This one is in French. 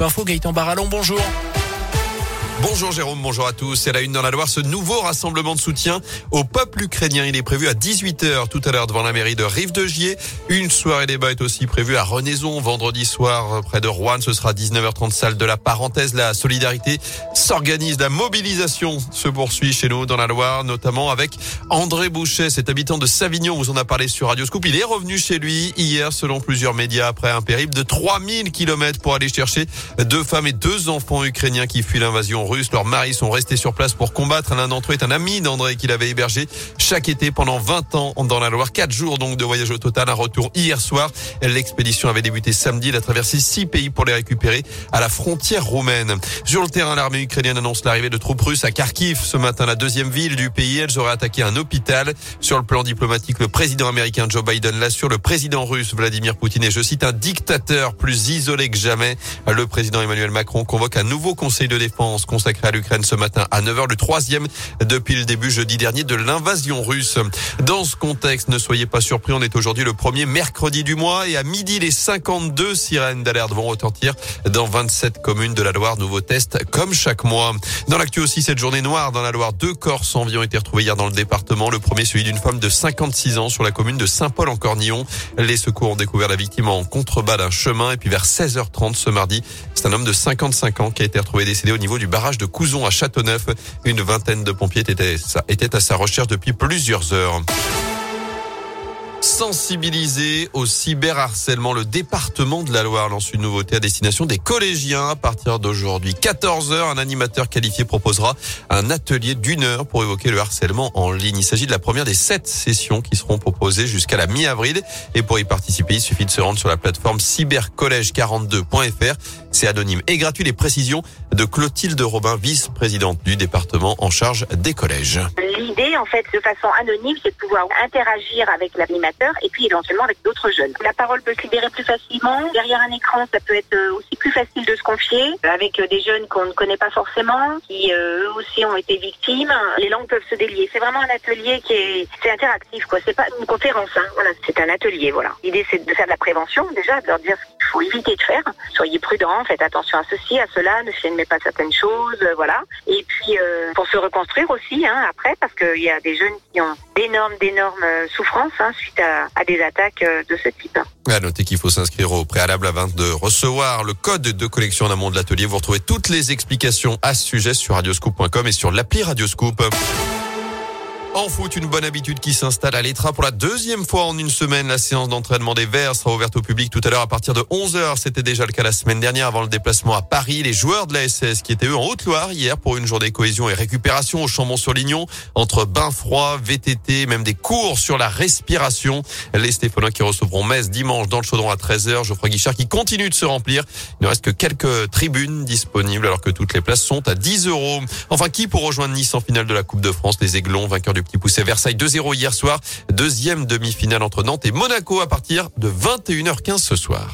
Info Gaëtan Barallon, bonjour. Bonjour Jérôme, bonjour à tous. C'est la une dans la Loire, ce nouveau rassemblement de soutien au peuple ukrainien. Il est prévu à 18h tout à l'heure devant la mairie de Rive-de-Gier. Une soirée débat est aussi prévue à Renaison vendredi soir près de Rouen. Ce sera 19h30 salle de la parenthèse. La solidarité s'organise. La mobilisation se poursuit chez nous dans la Loire, notamment avec André Boucher, cet habitant de Savignon. On vous en a parlé sur Radio Scoop. Il est revenu chez lui hier selon plusieurs médias après un périple de 3000 km pour aller chercher deux femmes et deux enfants ukrainiens qui fuient l'invasion russes. Leurs maris sont restés sur place pour combattre. L'un d'entre eux est un ami d'André qu'il avait hébergé chaque été pendant 20 ans dans la Loire. Quatre jours donc de voyage au total. Un retour hier soir. L'expédition avait débuté samedi. Elle a traversé six pays pour les récupérer à la frontière roumaine. Sur le terrain, l'armée ukrainienne annonce l'arrivée de troupes russes à Kharkiv ce matin, la deuxième ville du pays. Elles auraient attaqué un hôpital. Sur le plan diplomatique, le président américain Joe Biden l'assure. Le président russe Vladimir Poutine est, je cite, un dictateur plus isolé que jamais. Le président Emmanuel Macron convoque un nouveau conseil de défense consacré à l'Ukraine ce matin à 9h, le troisième depuis le début jeudi dernier de l'invasion russe. Dans ce contexte, ne soyez pas surpris, on est aujourd'hui le premier mercredi du mois et à midi, les 52 sirènes d'alerte vont retentir dans 27 communes de la Loire. Nouveau test comme chaque mois. Dans l'actu aussi, cette journée noire dans la Loire, deux corps sans vie ont été retrouvés hier dans le département. Le premier, celui d'une femme de 56 ans sur la commune de Saint-Paul en Cornillon. Les secours ont découvert la victime en contrebas d'un chemin et puis vers 16h30 ce mardi, c'est un homme de 55 ans qui a été retrouvé décédé au niveau du barrage de Couzon à Châteauneuf. Une vingtaine de pompiers étaient, étaient à sa recherche depuis plusieurs heures sensibiliser au cyberharcèlement. Le département de la Loire lance une nouveauté à destination des collégiens à partir d'aujourd'hui. 14 heures, un animateur qualifié proposera un atelier d'une heure pour évoquer le harcèlement en ligne. Il s'agit de la première des sept sessions qui seront proposées jusqu'à la mi-avril. Et pour y participer, il suffit de se rendre sur la plateforme cybercollège42.fr. C'est anonyme et gratuit. Les précisions de Clotilde Robin, vice-présidente du département en charge des collèges. L'idée, en fait, de façon anonyme, c'est de pouvoir interagir avec l'animateur et puis éventuellement avec d'autres jeunes. La parole peut se libérer plus facilement. Derrière un écran, ça peut être euh, aussi plus facile de se confier avec euh, des jeunes qu'on ne connaît pas forcément, qui euh, eux aussi ont été victimes. Les langues peuvent se délier. C'est vraiment un atelier qui est, c'est interactif, quoi. C'est pas une conférence, hein. Voilà, c'est un atelier, voilà. L'idée, c'est de faire de la prévention, déjà, de leur dire faut éviter de faire. Soyez prudents, faites attention à ceci, à cela, ne filmez pas certaines choses, voilà. Et puis, pour se reconstruire aussi, hein, après, parce qu'il y a des jeunes qui ont d'énormes, d'énormes souffrances, hein, suite à, à, des attaques euh, de ce type. À noter qu'il faut s'inscrire au préalable avant de recevoir le code de collection en amont de l'atelier. Vous retrouvez toutes les explications à ce sujet sur radioscoop.com et sur l'appli Radioscoop. En foot, une bonne habitude qui s'installe à l'Etra pour la deuxième fois en une semaine. La séance d'entraînement des Verts sera ouverte au public tout à l'heure à partir de 11h. C'était déjà le cas la semaine dernière avant le déplacement à Paris. Les joueurs de la SS qui étaient eux en Haute-Loire hier pour une journée cohésion et récupération au Chambon-sur-Lignon entre bain froid, VTT, même des cours sur la respiration. Les Stéphanois qui recevront Metz dimanche dans le chaudron à 13h. Geoffroy Guichard qui continue de se remplir. Il ne reste que quelques tribunes disponibles alors que toutes les places sont à 10 euros. Enfin, qui pour rejoindre Nice en finale de la Coupe de France? Les Aiglons, vainqueurs du qui poussait Versailles 2-0 hier soir. Deuxième demi-finale entre Nantes et Monaco à partir de 21h15 ce soir.